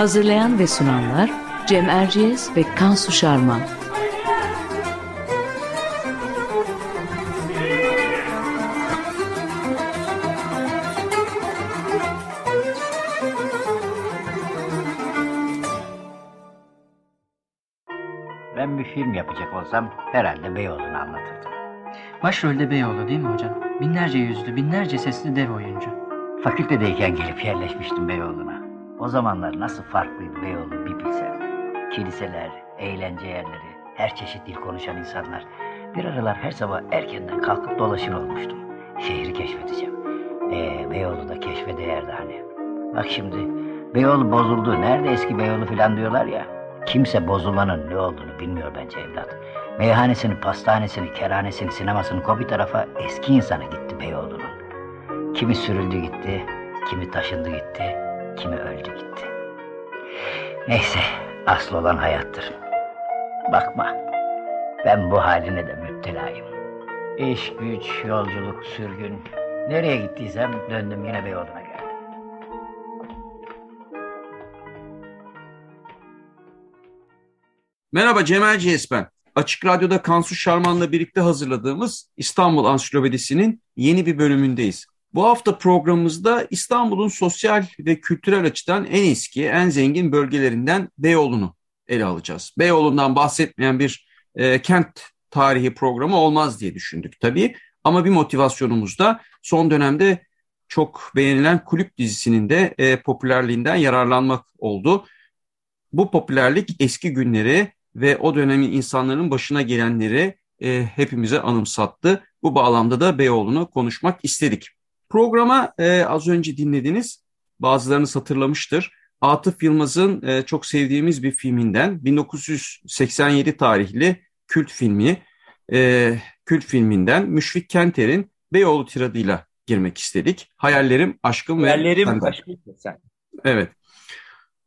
Hazırlayan ve sunanlar Cem Erciyes ve Kansu Şarman. Ben bir film yapacak olsam herhalde Beyoğlu'nu anlatırdım. Başrolde Beyoğlu değil mi hocam? Binlerce yüzlü, binlerce sesli dev oyuncu. Fakültedeyken gelip yerleşmiştim Beyoğlu'na. O zamanlar nasıl farklıydı Beyoğlu bir bilsem. Kiliseler, eğlence yerleri, her çeşit dil konuşan insanlar. Bir aralar her sabah erkenden kalkıp dolaşır olmuştum. Şehri keşfedeceğim. Ee, Beyoğlu da keşfe değerdi hani. Bak şimdi Beyoğlu bozuldu. Nerede eski Beyoğlu falan diyorlar ya. Kimse bozulanın ne olduğunu bilmiyor bence evlat. Meyhanesini, pastanesini, kerhanesini, sinemasını koy tarafa eski insanı gitti Beyoğlu'nun. Kimi sürüldü gitti, kimi taşındı gitti, kimi öldü gitti. Neyse, asıl olan hayattır. Bakma, ben bu haline de müptelayım. İş, güç, yolculuk, sürgün. Nereye gittiysem döndüm yine Beyoğlu'na geldim. Merhaba Cemal Ciyes ben. Açık Radyo'da Kansu Şarman'la birlikte hazırladığımız İstanbul Ansiklopedisi'nin yeni bir bölümündeyiz. Bu hafta programımızda İstanbul'un sosyal ve kültürel açıdan en eski, en zengin bölgelerinden Beyoğlu'nu ele alacağız. Beyoğlu'ndan bahsetmeyen bir e, kent tarihi programı olmaz diye düşündük tabii. Ama bir motivasyonumuz da son dönemde çok beğenilen kulüp dizisinin de e, popülerliğinden yararlanmak oldu. Bu popülerlik eski günleri ve o dönemin insanların başına gelenleri e, hepimize anımsattı. Bu bağlamda da Beyoğlu'nu konuşmak istedik. Programa e, az önce dinlediniz, bazılarınız hatırlamıştır. Atıf Yılmaz'ın e, çok sevdiğimiz bir filminden 1987 tarihli kült filmi, e, kült filminden Müşfik Kenter'in Beyoğlu tiradıyla girmek istedik. Hayallerim, aşkım Hayallerim, ve aşkım ve sen. Evet.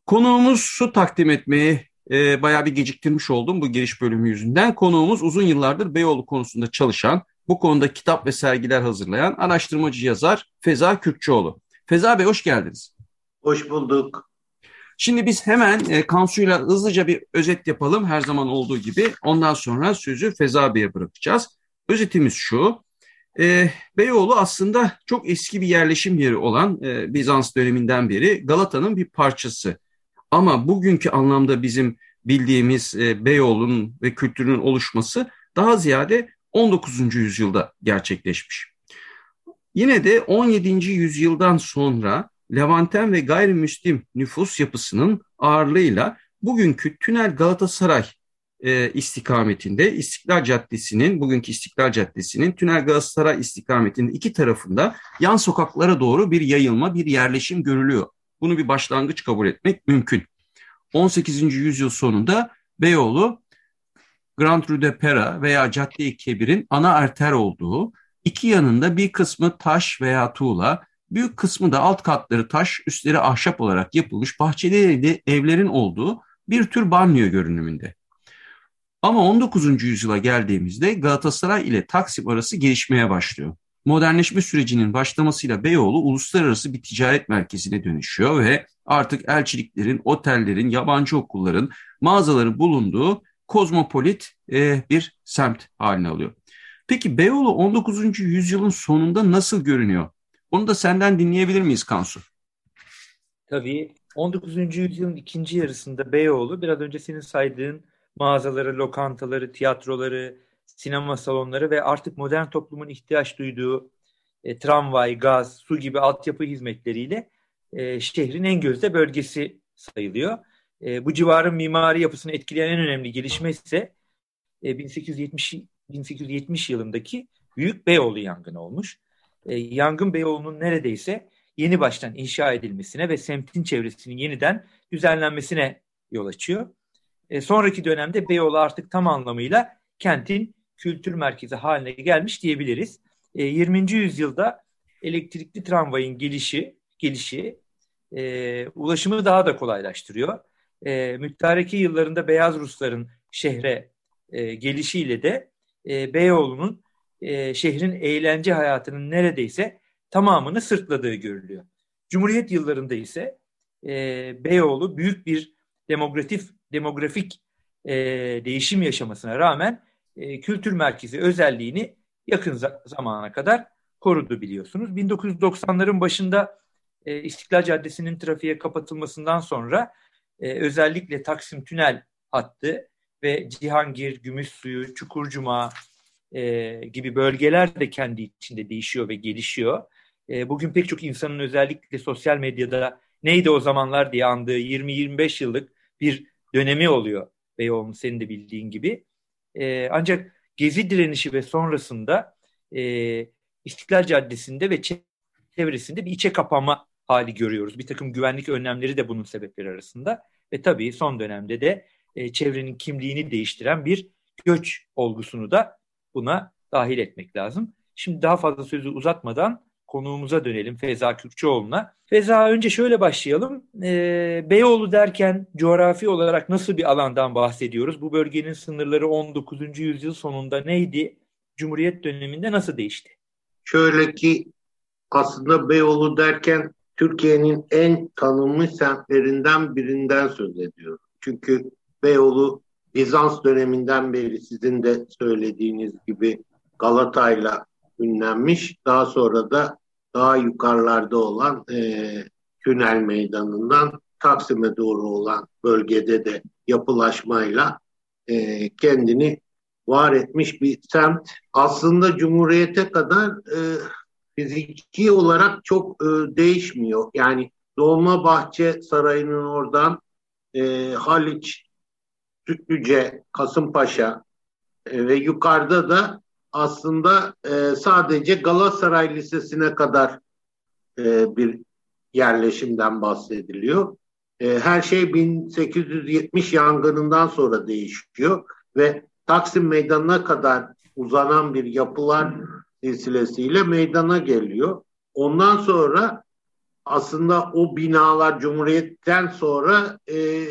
Konuğumuz şu takdim etmeyi e, bayağı bir geciktirmiş oldum bu giriş bölümü yüzünden. Konuğumuz uzun yıllardır Beyoğlu konusunda çalışan, bu konuda kitap ve sergiler hazırlayan araştırmacı yazar Feza Kürkçoğlu. Feza Bey hoş geldiniz. Hoş bulduk. Şimdi biz hemen e, Kansu'yla hızlıca bir özet yapalım her zaman olduğu gibi. Ondan sonra sözü Feza Bey'e bırakacağız. Özetimiz şu. E, Beyoğlu aslında çok eski bir yerleşim yeri olan e, Bizans döneminden beri Galata'nın bir parçası. Ama bugünkü anlamda bizim bildiğimiz e, Beyoğlu'nun ve kültürünün oluşması daha ziyade 19. yüzyılda gerçekleşmiş. Yine de 17. yüzyıldan sonra Levanten ve gayrimüslim nüfus yapısının ağırlığıyla bugünkü Tünel Galatasaray e, istikametinde İstiklal Caddesi'nin, bugünkü İstiklal Caddesi'nin Tünel Galatasaray istikametinde iki tarafında yan sokaklara doğru bir yayılma, bir yerleşim görülüyor. Bunu bir başlangıç kabul etmek mümkün. 18. yüzyıl sonunda Beyoğlu Grand Rue de Pera veya Cadde-i Kebir'in ana arter olduğu, iki yanında bir kısmı taş veya tuğla, büyük kısmı da alt katları taş, üstleri ahşap olarak yapılmış bahçeli evlerin olduğu bir tür banliyö görünümünde. Ama 19. yüzyıla geldiğimizde Galatasaray ile Taksim arası gelişmeye başlıyor. Modernleşme sürecinin başlamasıyla Beyoğlu uluslararası bir ticaret merkezine dönüşüyor ve artık elçiliklerin, otellerin, yabancı okulların, mağazaların bulunduğu kozmopolit e, bir semt haline alıyor. Peki Beyoğlu 19. yüzyılın sonunda nasıl görünüyor? Onu da senden dinleyebilir miyiz Kansu? Tabii 19. yüzyılın ikinci yarısında Beyoğlu biraz önce senin saydığın mağazaları, lokantaları, tiyatroları, sinema salonları ve artık modern toplumun ihtiyaç duyduğu e, tramvay, gaz, su gibi altyapı hizmetleriyle e, şehrin en gözde bölgesi sayılıyor. E, bu civarın mimari yapısını etkileyen en önemli gelişme ise e, 1870 1870 yılındaki Büyük Beyoğlu yangını olmuş. e, yangın Beyoğlu'nun neredeyse yeni baştan inşa edilmesine ve semtin çevresinin yeniden düzenlenmesine yol açıyor. E, sonraki dönemde Beyoğlu artık tam anlamıyla kentin kültür merkezi haline gelmiş diyebiliriz. E, 20. yüzyılda elektrikli tramvayın gelişi, gelişi e, ulaşımı daha da kolaylaştırıyor. E, müttareki yıllarında Beyaz Rusların şehre e, gelişiyle de e, Beyoğlu'nun e, şehrin eğlence hayatının neredeyse tamamını sırtladığı görülüyor. Cumhuriyet yıllarında ise e, Beyoğlu büyük bir demografik demografik e, değişim yaşamasına rağmen e, kültür merkezi özelliğini yakın za- zamana kadar korudu biliyorsunuz. 1990'ların başında e, İstiklal Caddesi'nin trafiğe kapatılmasından sonra e, özellikle Taksim Tünel hattı ve Cihangir, Gümüşsuyu, Çukurcuma e, gibi bölgeler de kendi içinde değişiyor ve gelişiyor. E, bugün pek çok insanın özellikle sosyal medyada neydi o zamanlar diye andığı 20-25 yıllık bir dönemi oluyor Beyoğlu'nun senin de bildiğin gibi. E, ancak Gezi direnişi ve sonrasında e, İstiklal Caddesi'nde ve çevresinde bir içe kapanma hali görüyoruz. Bir takım güvenlik önlemleri de bunun sebepleri arasında. Ve tabii son dönemde de e, çevrenin kimliğini değiştiren bir göç olgusunu da buna dahil etmek lazım. Şimdi daha fazla sözü uzatmadan konuğumuza dönelim Feza Kürkçüoğlu'na. Feza önce şöyle başlayalım. Ee, Beyoğlu derken coğrafi olarak nasıl bir alandan bahsediyoruz? Bu bölgenin sınırları 19. yüzyıl sonunda neydi? Cumhuriyet döneminde nasıl değişti? Şöyle ki aslında Beyoğlu derken Türkiye'nin en tanınmış semtlerinden birinden söz ediyoruz. Çünkü Beyoğlu Bizans döneminden beri sizin de söylediğiniz gibi Galata'yla ünlenmiş. Daha sonra da daha yukarılarda olan e, Tünel Meydanı'ndan Taksim'e doğru olan bölgede de yapılaşmayla e, kendini var etmiş bir semt. Aslında Cumhuriyet'e kadar e, fiziki olarak çok e, değişmiyor. Yani Dolmabahçe Sarayı'nın oradan e, Haliç, Sütlüce, Kasımpaşa e, ve yukarıda da aslında e, sadece Galatasaray Lisesi'ne kadar e, bir yerleşimden bahsediliyor. E, her şey 1870 yangınından sonra değişiyor ve Taksim Meydanı'na kadar uzanan bir yapılar silsilesiyle meydana geliyor. Ondan sonra aslında o binalar Cumhuriyet'ten sonra e,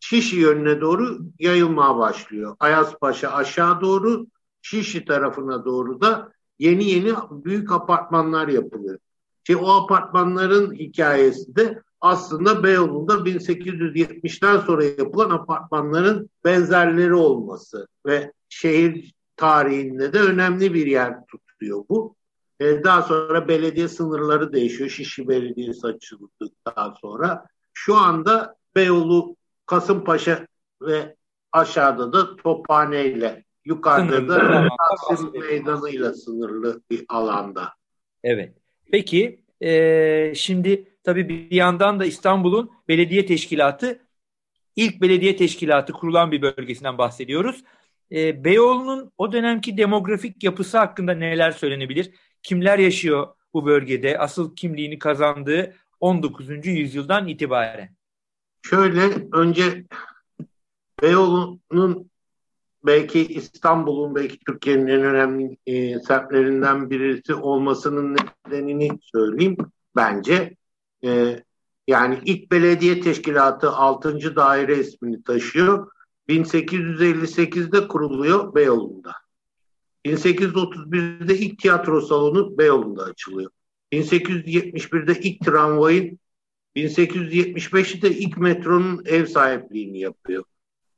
Şişli yönüne doğru yayılmaya başlıyor. Ayazpaşa aşağı doğru, Şişli tarafına doğru da yeni yeni büyük apartmanlar yapılıyor. Şey, o apartmanların hikayesi de aslında Beyoğlu'nda 1870'ten sonra yapılan apartmanların benzerleri olması ve şehir tarihinde de önemli bir yer tutuyor bu. Ee, daha sonra belediye sınırları değişiyor. Şişli Belediyesi açıldıktan sonra. Şu anda Beyoğlu, Kasımpaşa ve aşağıda da Tophane ile yukarıda sınırlı, da Taksim Meydanı ile sınırlı bir alanda. Evet. Peki e, şimdi tabii bir yandan da İstanbul'un belediye teşkilatı ilk belediye teşkilatı kurulan bir bölgesinden bahsediyoruz. E, Beyoğlu'nun o dönemki demografik yapısı hakkında neler söylenebilir? Kimler yaşıyor bu bölgede? Asıl kimliğini kazandığı 19. yüzyıldan itibaren. Şöyle önce Beyoğlu'nun belki İstanbul'un belki Türkiye'nin en önemli e, semtlerinden birisi olmasının nedenini söyleyeyim bence. E, yani ilk belediye teşkilatı 6. daire ismini taşıyor. 1858'de kuruluyor Beyoğlu'nda. 1831'de ilk tiyatro salonu Beyoğlu'nda açılıyor. 1871'de ilk tramvayın 1875'te ilk metronun ev sahipliğini yapıyor.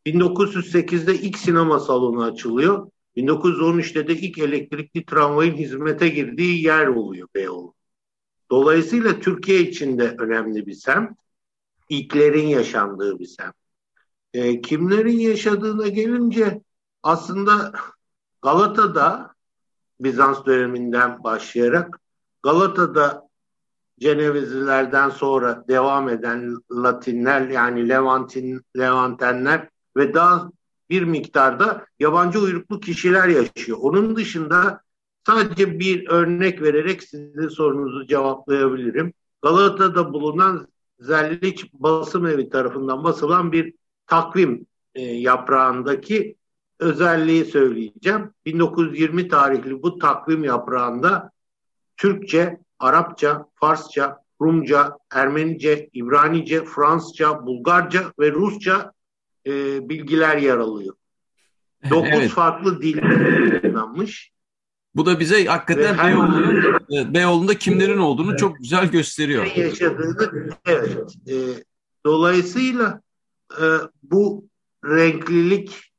1908'de ilk sinema salonu açılıyor. 1913'te de ilk elektrikli tramvayın hizmete girdiği yer oluyor Beyoğlu. Dolayısıyla Türkiye için de önemli bir semt. İlklerin yaşandığı bir semt. E, kimlerin yaşadığına gelince aslında Galata'da Bizans döneminden başlayarak Galata'da Cenevizlilerden sonra devam eden Latinler yani Levantin, Levantenler ve daha bir miktarda yabancı uyruklu kişiler yaşıyor. Onun dışında sadece bir örnek vererek sizin sorunuzu cevaplayabilirim. Galata'da bulunan Zelliç Basım Evi tarafından basılan bir takvim e, yaprağındaki özelliği söyleyeceğim. 1920 tarihli bu takvim yaprağında Türkçe, Arapça, Farsça, Rumca, Ermenice, İbranice, Fransızca, Bulgarca ve Rusça e, bilgiler yer alıyor. Dokuz evet. farklı dil kullanılmış. Bu da bize hakikaten Beyoğlu'nun, Beyoğlu'nda kimlerin olduğunu çok güzel gösteriyor. Yaşadığını, evet. E, dolayısıyla e, bu renklilik,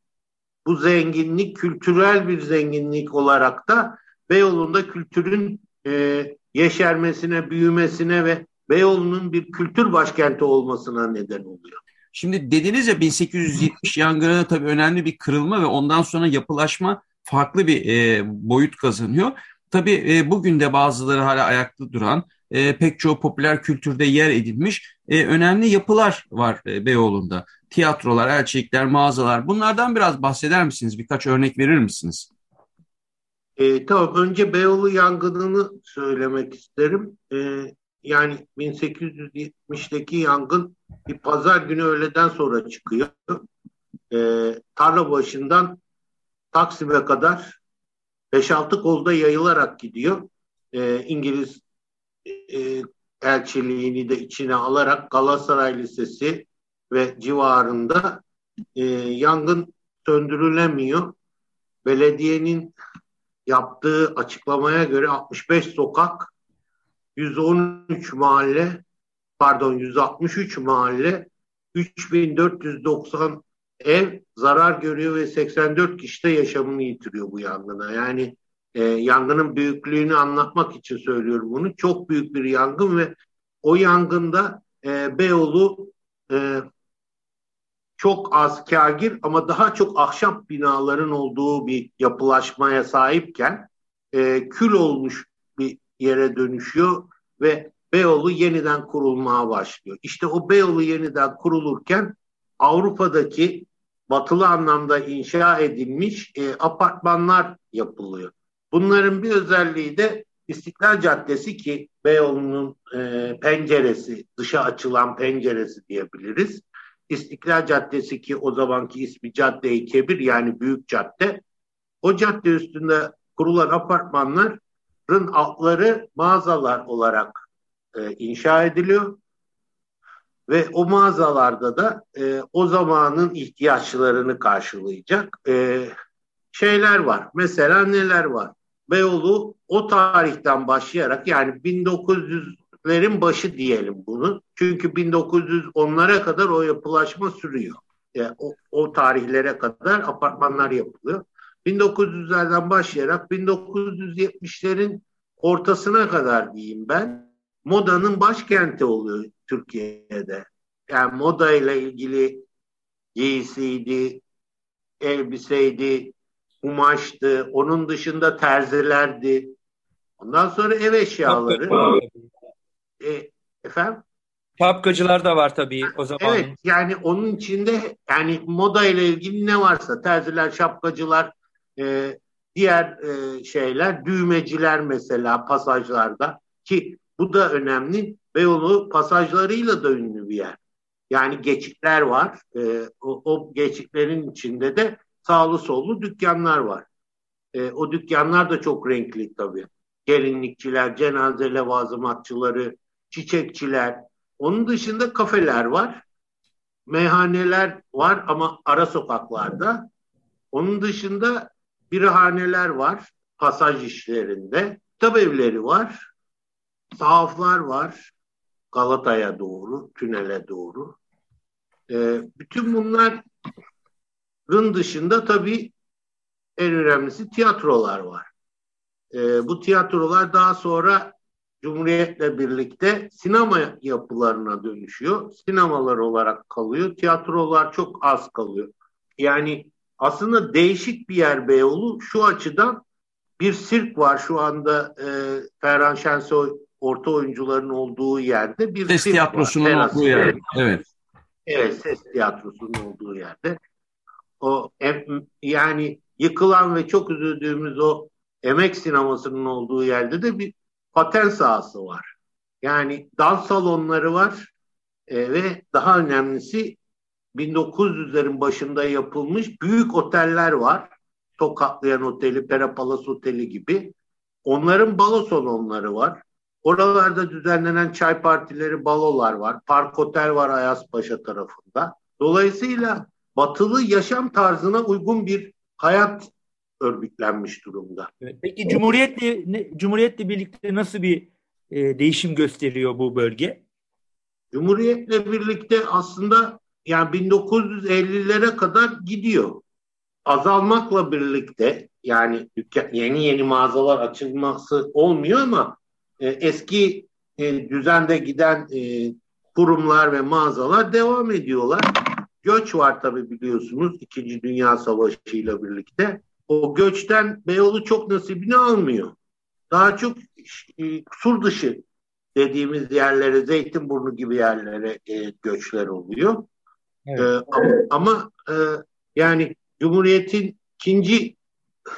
bu zenginlik kültürel bir zenginlik olarak da Beyoğlu'nda kültürün e, yeşermesine, büyümesine ve Beyoğlu'nun bir kültür başkenti olmasına neden oluyor. Şimdi dediniz ya 1870 yangını tabii önemli bir kırılma ve ondan sonra yapılaşma farklı bir e, boyut kazanıyor. Tabii e, bugün de bazıları hala ayakta duran, e, pek çoğu popüler kültürde yer edilmiş e, önemli yapılar var e, Beyoğlu'nda. Tiyatrolar, elçilikler, mağazalar. Bunlardan biraz bahseder misiniz? Birkaç örnek verir misiniz? E, tamam, önce Beyoğlu yangınını söylemek isterim. E, yani 1870'deki yangın bir pazar günü öğleden sonra çıkıyor. E, tarla başından Taksim'e kadar 5-6 kolda yayılarak gidiyor. E, İngiliz e, elçiliğini de içine alarak Galatasaray Lisesi ve civarında e, yangın söndürülemiyor. Belediyenin yaptığı açıklamaya göre 65 sokak, 113 mahalle, pardon 163 mahalle, 3490 ev zarar görüyor ve 84 kişi de yaşamını yitiriyor bu yangına. Yani e, yangının büyüklüğünü anlatmak için söylüyorum bunu. Çok büyük bir yangın ve o yangında e, Beyoğlu e, çok az kagir ama daha çok ahşap binaların olduğu bir yapılaşmaya sahipken e, kül olmuş bir yere dönüşüyor ve Beyoğlu yeniden kurulmaya başlıyor. İşte o Beyoğlu yeniden kurulurken Avrupa'daki batılı anlamda inşa edilmiş e, apartmanlar yapılıyor. Bunların bir özelliği de İstiklal Caddesi ki Beyoğlu'nun e, penceresi, dışa açılan penceresi diyebiliriz. İstiklal Caddesi ki o zamanki ismi Cadde-i Kebir yani Büyük Cadde. O cadde üstünde kurulan apartmanların altları mağazalar olarak e, inşa ediliyor. Ve o mağazalarda da e, o zamanın ihtiyaçlarını karşılayacak e, şeyler var. Mesela neler var? Beyoğlu o tarihten başlayarak yani 1900'lerin başı diyelim bunu. Çünkü 1910'lara kadar o yapılaşma sürüyor. Yani o, o tarihlere kadar apartmanlar yapılıyor. 1900'lerden başlayarak 1970'lerin ortasına kadar diyeyim ben modanın başkenti oluyor Türkiye'de. Yani moda ile ilgili giysiydi, elbiseydi, kumaştı, onun dışında terzilerdi. Ondan sonra ev eşyaları. E, efendim? Şapkacılar da var tabii o zaman. Evet yani onun içinde yani moda ile ilgili ne varsa terziler, şapkacılar, e, diğer e, şeyler, düğmeciler mesela pasajlarda ki bu da önemli. Beyoğlu pasajlarıyla da ünlü bir yer. Yani geçikler var. E, o, o geçiklerin içinde de sağlı sollu dükkanlar var. E, o dükkanlar da çok renkli tabii. Gelinlikçiler, cenaze levazımatçıları, çiçekçiler. Onun dışında kafeler var. Meyhaneler var ama ara sokaklarda. Onun dışında birahaneler var pasaj işlerinde. Kitap evleri var. Sahaflar var. Galata'ya doğru, tünele doğru. E, bütün bunların dışında tabii en önemlisi tiyatrolar var. E, bu tiyatrolar daha sonra Cumhuriyet'le birlikte sinema yapılarına dönüşüyor. Sinemalar olarak kalıyor. Tiyatrolar çok az kalıyor. Yani aslında değişik bir yer Beyoğlu. Şu açıdan bir sirk var şu anda e, Ferhan Şensoy orta oyuncuların olduğu yerde bir ses tiyatrosunun var. olduğu yer. Evet. Evet, ses tiyatrosunun olduğu yerde. O yani yıkılan ve çok üzüldüğümüz o emek sinemasının olduğu yerde de bir paten sahası var. Yani dans salonları var e, ve daha önemlisi 1900'lerin başında yapılmış büyük oteller var. Tokatlayan Oteli, Perapalas Oteli gibi. Onların balo salonları var. Oralarda düzenlenen çay partileri, balolar var. Park Otel var Ayazpaşa tarafında. Dolayısıyla batılı yaşam tarzına uygun bir hayat örgütlenmiş durumda. Peki Cumhuriyet'le Cumhuriyet'le birlikte nasıl bir e, değişim gösteriyor bu bölge? Cumhuriyet'le birlikte aslında yani 1950'lere kadar gidiyor. Azalmakla birlikte yani yeni yeni mağazalar açılması olmuyor ama e, eski e, düzende giden e, kurumlar ve mağazalar devam ediyorlar. Göç var tabii biliyorsunuz İkinci Dünya Savaşı ile birlikte. O göçten Beyoğlu çok nasibini almıyor. Daha çok e, sur dışı dediğimiz yerlere, Zeytinburnu gibi yerlere e, göçler oluyor. Evet. E, ama, ama e, yani Cumhuriyet'in ikinci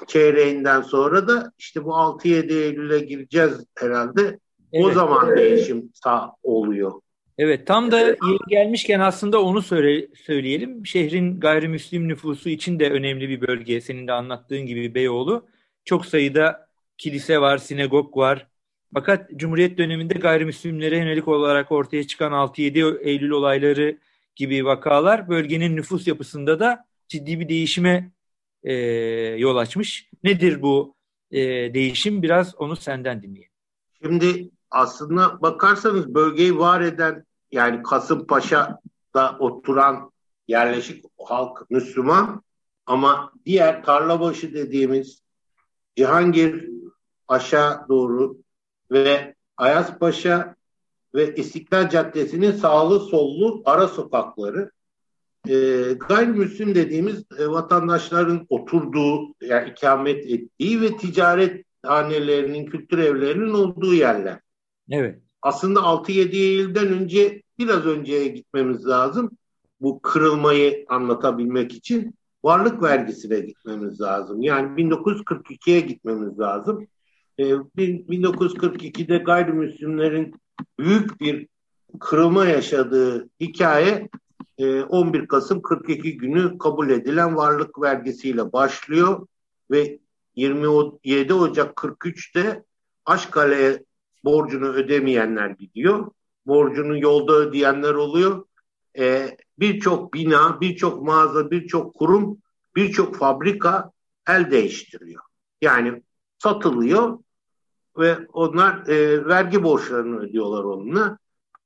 çeyreğinden sonra da işte bu 6-7 Eylül'e gireceğiz herhalde. Evet. O zaman değişim sağ oluyor. Evet tam da yeri gelmişken aslında onu söyle, söyleyelim. Şehrin gayrimüslim nüfusu için de önemli bir bölge. Senin de anlattığın gibi Beyoğlu. Çok sayıda kilise var, sinagog var. Fakat Cumhuriyet döneminde gayrimüslimlere yönelik olarak ortaya çıkan 6-7 Eylül olayları gibi vakalar bölgenin nüfus yapısında da ciddi bir değişime e, yol açmış. Nedir bu e, değişim? Biraz onu senden dinleyelim. Şimdi aslında bakarsanız bölgeyi var eden yani Kasımpaşa'da oturan yerleşik halk Müslüman ama diğer Tarlabaşı dediğimiz Cihangir aşağı doğru ve Ayazpaşa ve İstiklal Caddesi'nin sağlı sollu ara sokakları e, gayrimüslim dediğimiz e, vatandaşların oturduğu, yani ikamet ettiği ve ticaret hanelerinin, kültür evlerinin olduğu yerler. Evet. Aslında 6-7 Eylül'den önce biraz önceye gitmemiz lazım. Bu kırılmayı anlatabilmek için varlık vergisine gitmemiz lazım. Yani 1942'ye gitmemiz lazım. Ee, 1942'de gayrimüslimlerin büyük bir kırılma yaşadığı hikaye 11 e, Kasım 42 günü kabul edilen varlık vergisiyle başlıyor ve 27 Ocak 43'te Aşkale'ye borcunu ödemeyenler gidiyor. Borcunu yolda ödeyenler oluyor. Ee, birçok bina, birçok mağaza, birçok kurum, birçok fabrika el değiştiriyor. Yani satılıyor ve onlar e, vergi borçlarını ödüyorlar onunla.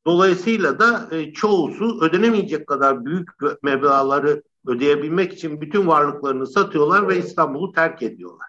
Dolayısıyla da e, çoğusu ödenemeyecek kadar büyük meblağları ödeyebilmek için bütün varlıklarını satıyorlar ve İstanbul'u terk ediyorlar.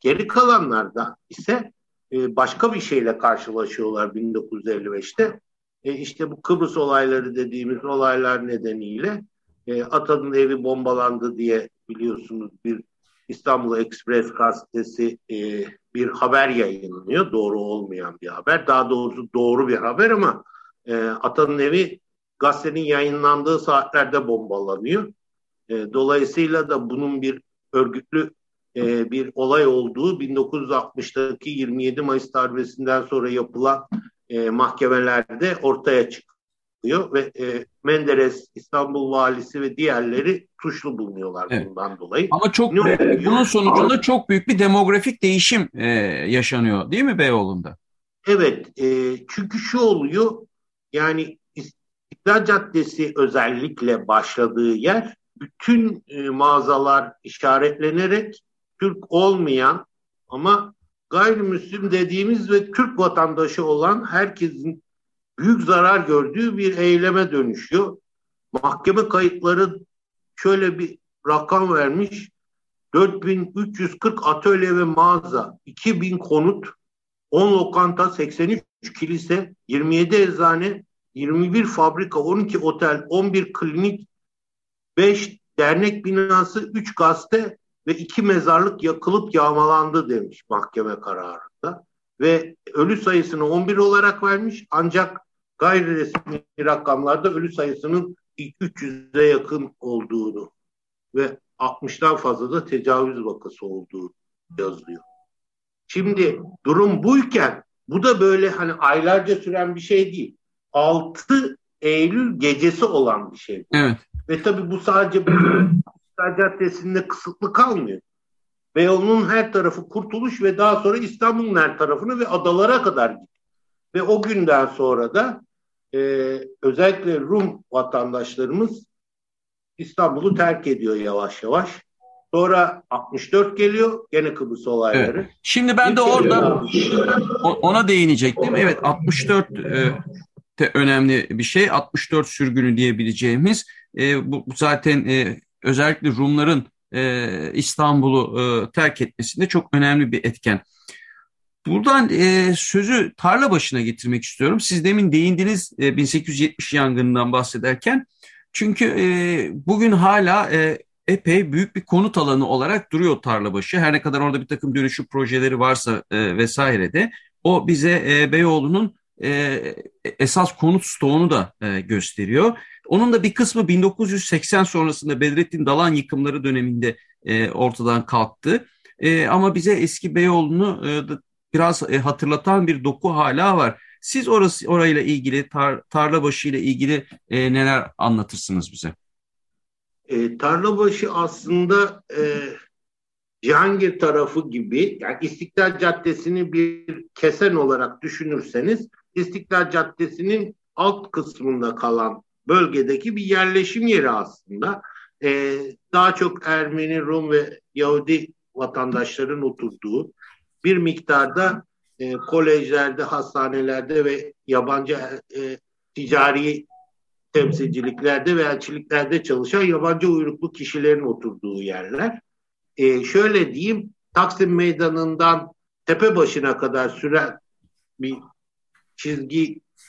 Geri kalanlar da ise e, başka bir şeyle karşılaşıyorlar 1955'te. E, işte bu Kıbrıs olayları dediğimiz olaylar nedeniyle e, Atan'ın evi bombalandı diye biliyorsunuz bir İstanbul Express gazetesi e, bir haber yayınlıyor. Doğru olmayan bir haber. Daha doğrusu doğru bir haber ama e, Atan'ın evi gazetenin yayınlandığı saatlerde bombalanıyor. E, dolayısıyla da bunun bir örgütlü e, bir olay olduğu 1960'daki 27 Mayıs darbesinden sonra yapılan e, mahkemelerde ortaya çıkıyor ve e, Menderes, İstanbul valisi ve diğerleri suçlu bulunuyorlar evet. bundan dolayı. Ama çok ne bunun sonucunda çok büyük bir demografik değişim e, yaşanıyor değil mi Beyoğlu'nda? Evet, e, çünkü şu oluyor yani İstiklal Caddesi özellikle başladığı yer bütün e, mağazalar işaretlenerek Türk olmayan ama gayrimüslim dediğimiz ve Türk vatandaşı olan herkesin büyük zarar gördüğü bir eyleme dönüşüyor. Mahkeme kayıtları şöyle bir rakam vermiş. 4340 atölye ve mağaza, 2000 konut, 10 lokanta, 83 kilise, 27 eczane, 21 fabrika, 12 otel, 11 klinik, 5 dernek binası, 3 gazete ve iki mezarlık yakılıp yağmalandı demiş mahkeme kararında. Ve ölü sayısını 11 olarak vermiş ancak gayri resmi rakamlarda ölü sayısının 300'e yakın olduğunu ve 60'tan fazla da tecavüz vakası olduğu yazıyor. Şimdi durum buyken bu da böyle hani aylarca süren bir şey değil. 6 Eylül gecesi olan bir şey. Evet. Ve tabii bu sadece bu Caddesi'nde kısıtlı kalmıyor. Beyoğlu'nun her tarafı kurtuluş ve daha sonra İstanbul'un her tarafını ve adalara kadar gidiyor. Ve o günden sonra da e, özellikle Rum vatandaşlarımız İstanbul'u terk ediyor yavaş yavaş. Sonra 64 geliyor gene Kıbrıs olayları. Evet. Şimdi ben de orada ona değinecektim. Evet 64 e, de önemli bir şey. 64 sürgünü diyebileceğimiz e, bu zaten e, özellikle Rumların e, İstanbul'u e, terk etmesinde çok önemli bir etken. Buradan e, sözü tarla başına getirmek istiyorum. Siz demin değindiniz e, 1870 yangından bahsederken. Çünkü e, bugün hala e, epey büyük bir konut alanı olarak duruyor Tarlabaşı. Her ne kadar orada bir takım dönüşüm projeleri varsa e, vesaire de o bize e, Beyoğlu'nun e, esas konut stoğunu da e, gösteriyor. Onun da bir kısmı 1980 sonrasında Bedrettin Dalan yıkımları döneminde e, ortadan kalktı. E, ama bize eski Beyoğlu'nu e, biraz e, hatırlatan bir doku hala var. Siz orası orayla ilgili tar, Tarlabaşı ile ilgili e, neler anlatırsınız bize? E, Tarlabaşı aslında e, Cihangir tarafı gibi yani İstiklal Caddesi'ni bir kesen olarak düşünürseniz İstiklal Caddesi'nin alt kısmında kalan bölgedeki bir yerleşim yeri aslında. E, daha çok Ermeni, Rum ve Yahudi vatandaşların oturduğu bir miktarda e, kolejlerde, hastanelerde ve yabancı e, ticari temsilciliklerde ve elçiliklerde çalışan yabancı uyruklu kişilerin oturduğu yerler. E, şöyle diyeyim, Taksim Meydanı'ndan tepe başına kadar süren bir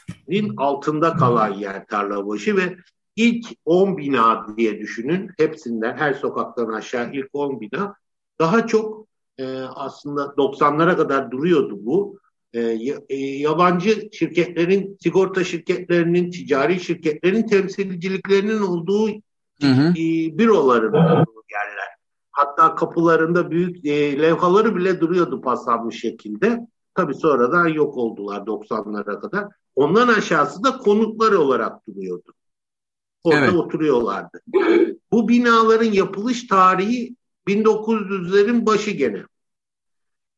çizginin altında kalan yer Tarlabaşı ve ilk 10 bina diye düşünün. Hepsinden her sokaktan aşağı ilk 10 bina daha çok e, aslında 90'lara kadar duruyordu bu. E, e, yabancı şirketlerin, sigorta şirketlerinin, ticari şirketlerin temsilciliklerinin olduğu hı hı. E, büroların olduğu yerler. Hatta kapılarında büyük e, levhaları bile duruyordu paslanmış şekilde. Tabii sonradan yok oldular 90'lara kadar. Ondan aşağısı da konutlar olarak duruyordu. Orada evet. oturuyorlardı. Bu binaların yapılış tarihi 1900'lerin başı gene.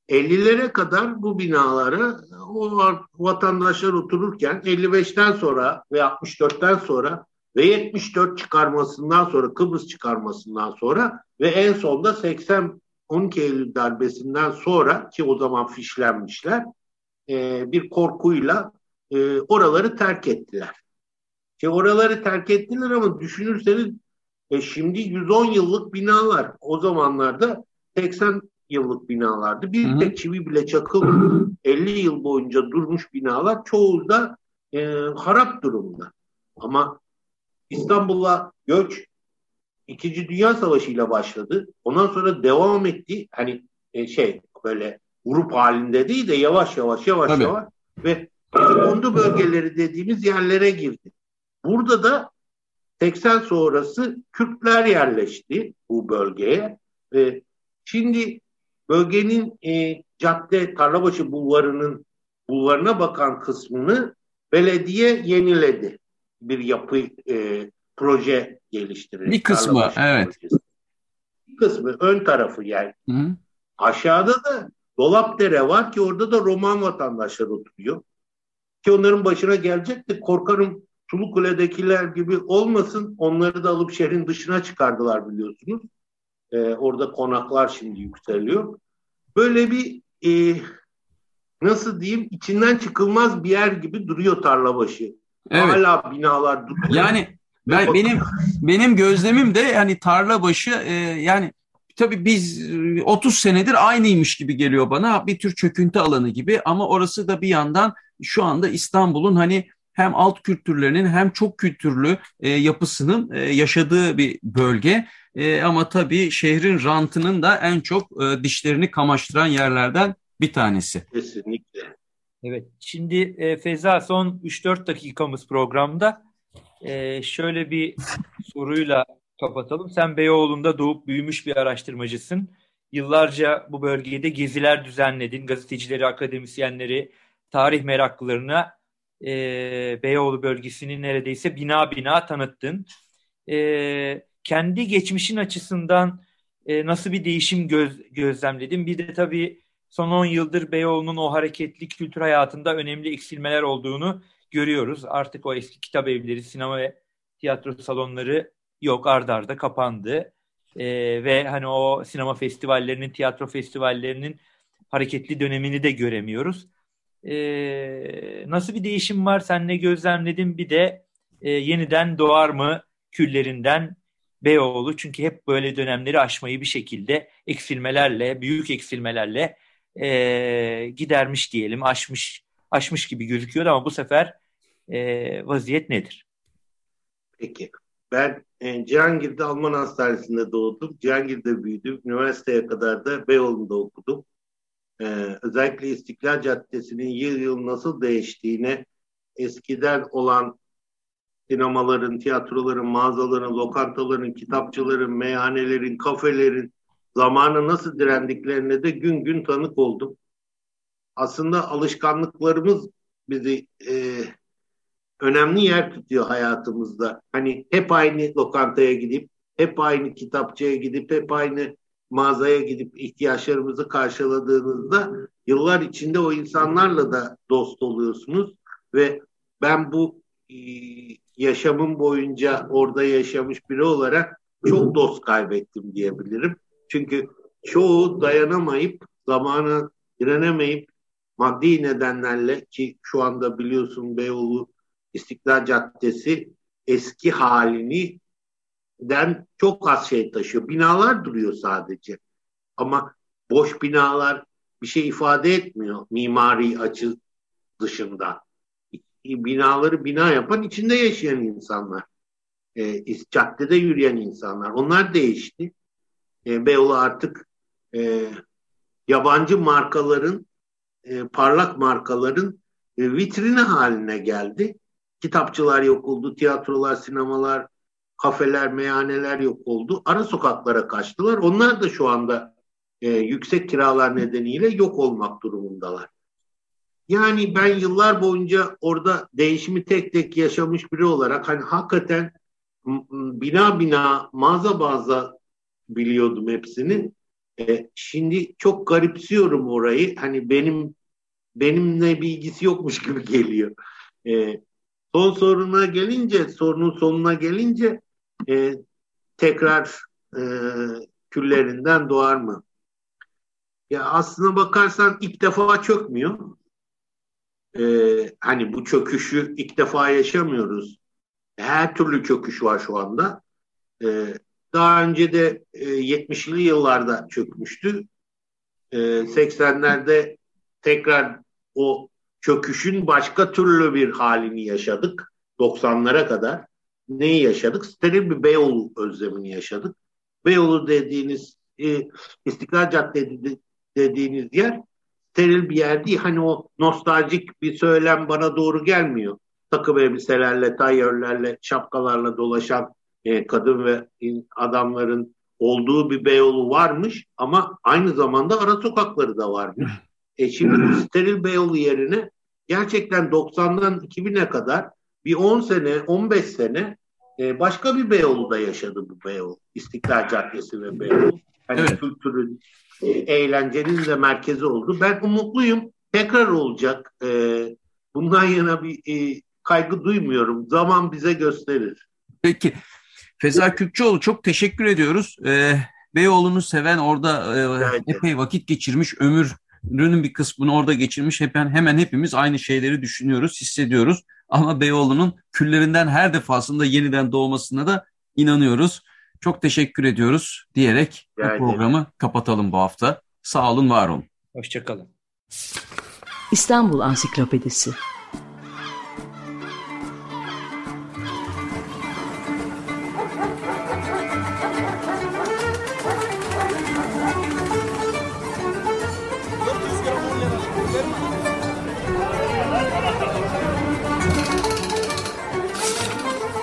50'lere kadar bu binalara o vatandaşlar otururken 55'ten sonra ve 64'ten sonra ve 74 çıkarmasından sonra Kıbrıs çıkarmasından sonra ve en sonda 80 12 Eylül darbesinden sonra ki o zaman fişlenmişler e, bir korkuyla e, oraları terk ettiler. Ki oraları terk ettiler ama düşünürseniz e, şimdi 110 yıllık binalar o zamanlarda 80 yıllık binalardı. Bir tek çivi bile çakılmadı. 50 yıl boyunca durmuş binalar çoğu da e, harap durumda. Ama İstanbul'a göç İkinci Dünya Savaşı ile başladı. Ondan sonra devam etti. Hani e, şey böyle grup halinde değil de yavaş yavaş yavaş Tabii. yavaş ve kondu bölgeleri dediğimiz yerlere girdi. Burada da 80 sonrası Kürtler yerleşti bu bölgeye. Ve şimdi bölgenin e, cadde Tarlabaşı bulvarının bulvarına bakan kısmını belediye yeniledi. Bir yapı e, proje geliştirir. Bir kısmı evet. Projesi. Bir kısmı ön tarafı yani. -hı. Aşağıda da Dolapdere var ki orada da Roman vatandaşlar oturuyor. Ki onların başına gelecekti. Korkarım Çulukule'dekiler gibi olmasın. Onları da alıp şehrin dışına çıkardılar biliyorsunuz. Ee, orada konaklar şimdi yükseliyor. Böyle bir e, nasıl diyeyim içinden çıkılmaz bir yer gibi duruyor Tarlabaşı. Evet. Hala binalar duruyor. Yani ben benim benim gözlemim de yani tarla başı e, yani tabii biz 30 senedir aynıymış gibi geliyor bana. Bir tür çöküntü alanı gibi ama orası da bir yandan şu anda İstanbul'un hani hem alt kültürlerinin hem çok kültürlü e, yapısının e, yaşadığı bir bölge. E, ama tabii şehrin rantının da en çok e, dişlerini kamaştıran yerlerden bir tanesi. Kesinlikle. Evet, şimdi e, Feza son 3-4 dakikamız programda. E, şöyle bir soruyla kapatalım. Sen Beyoğlu'nda doğup büyümüş bir araştırmacısın. Yıllarca bu bölgede geziler düzenledin. Gazetecileri, akademisyenleri, tarih meraklılarına e, Beyoğlu bölgesini neredeyse bina bina tanıttın. E, kendi geçmişin açısından e, nasıl bir değişim göz, gözlemledin? Bir de tabii son 10 yıldır Beyoğlu'nun o hareketli kültür hayatında önemli eksilmeler olduğunu görüyoruz. Artık o eski kitap evleri, sinema ve tiyatro salonları yok ardarda arda kapandı. E, ve hani o sinema festivallerinin, tiyatro festivallerinin hareketli dönemini de göremiyoruz. E, nasıl bir değişim var? Sen ne gözlemledin? Bir de e, yeniden doğar mı küllerinden Beyoğlu? Çünkü hep böyle dönemleri aşmayı bir şekilde eksilmelerle, büyük eksilmelerle e, gidermiş diyelim, aşmış aşmış gibi gözüküyor ama bu sefer e, vaziyet nedir? Peki. Ben e, Cihangir'de Alman Hastanesi'nde doğdum. Cihangir'de büyüdüm. Üniversiteye kadar da Beyoğlu'nda okudum. E, özellikle İstiklal Caddesi'nin yıl yıl nasıl değiştiğine eskiden olan sinemaların, tiyatroların, mağazaların, lokantaların, kitapçıların, meyhanelerin, kafelerin zamanı nasıl direndiklerine de gün gün tanık oldum. Aslında alışkanlıklarımız bizi e, önemli yer tutuyor hayatımızda. Hani hep aynı lokantaya gidip, hep aynı kitapçıya gidip, hep aynı mağazaya gidip ihtiyaçlarımızı karşıladığınızda yıllar içinde o insanlarla da dost oluyorsunuz ve ben bu e, yaşamım boyunca orada yaşamış biri olarak çok dost kaybettim diyebilirim. Çünkü çoğu dayanamayıp zamanı direnemeyip maddi nedenlerle ki şu anda biliyorsun Beyoğlu İstiklal Caddesi eski halini den çok az şey taşıyor. Binalar duruyor sadece. Ama boş binalar bir şey ifade etmiyor mimari açı dışında. Binaları bina yapan içinde yaşayan insanlar. E, caddede yürüyen insanlar. Onlar değişti. E, Beyoğlu artık e, yabancı markaların, e, parlak markaların e, vitrini haline geldi. Kitapçılar yok oldu, tiyatrolar, sinemalar, kafeler, meyhaneler yok oldu. Ara sokaklara kaçtılar. Onlar da şu anda e, yüksek kiralar nedeniyle yok olmak durumundalar. Yani ben yıllar boyunca orada değişimi tek tek yaşamış biri olarak hani hakikaten bina bina mağaza mağaza biliyordum hepsini. E, şimdi çok garipsiyorum orayı. Hani benim benimle bir ilgisi yokmuş gibi geliyor. E, Son soruna gelince, sorunun sonuna gelince e, tekrar e, küllerinden doğar mı? Ya aslına bakarsan ilk defa çökmüyor. E, hani bu çöküşü ilk defa yaşamıyoruz. Her türlü çöküş var şu anda. E, daha önce de e, 70'li yıllarda çökmüştü. E, 80'lerde tekrar o çöküşün başka türlü bir halini yaşadık 90'lara kadar. Neyi yaşadık? Steril bir Beyoğlu özlemini yaşadık. Beyoğlu dediğiniz e, İstiklal Caddesi dediğiniz yer steril bir yer değil. Hani o nostaljik bir söylem bana doğru gelmiyor. Takım elbiselerle, tayyörlerle, şapkalarla dolaşan e, kadın ve adamların olduğu bir Beyoğlu varmış ama aynı zamanda ara sokakları da varmış. E şimdi steril Beyoğlu yerine gerçekten 90'dan 2000'e kadar bir 10 sene, 15 sene e, başka bir Beyoğlu'da yaşadı bu Beyoğlu. İstiklal Caddesi ve Beyoğlu. Hani evet. kültürün, e, eğlencenin de merkezi oldu. Ben umutluyum. Tekrar olacak. E, bundan yana bir e, kaygı duymuyorum. Zaman bize gösterir. Peki. Feza Kürkçoğlu çok teşekkür ediyoruz. Ee, Beyoğlu'nu seven orada e, epey vakit geçirmiş, ömür ömrünün bir kısmını orada geçirmiş. Hemen, hemen hepimiz aynı şeyleri düşünüyoruz, hissediyoruz. Ama Beyoğlu'nun küllerinden her defasında yeniden doğmasına da inanıyoruz. Çok teşekkür ediyoruz diyerek bu programı kapatalım bu hafta. Sağ olun, var olun. Hoşçakalın. İstanbul Ansiklopedisi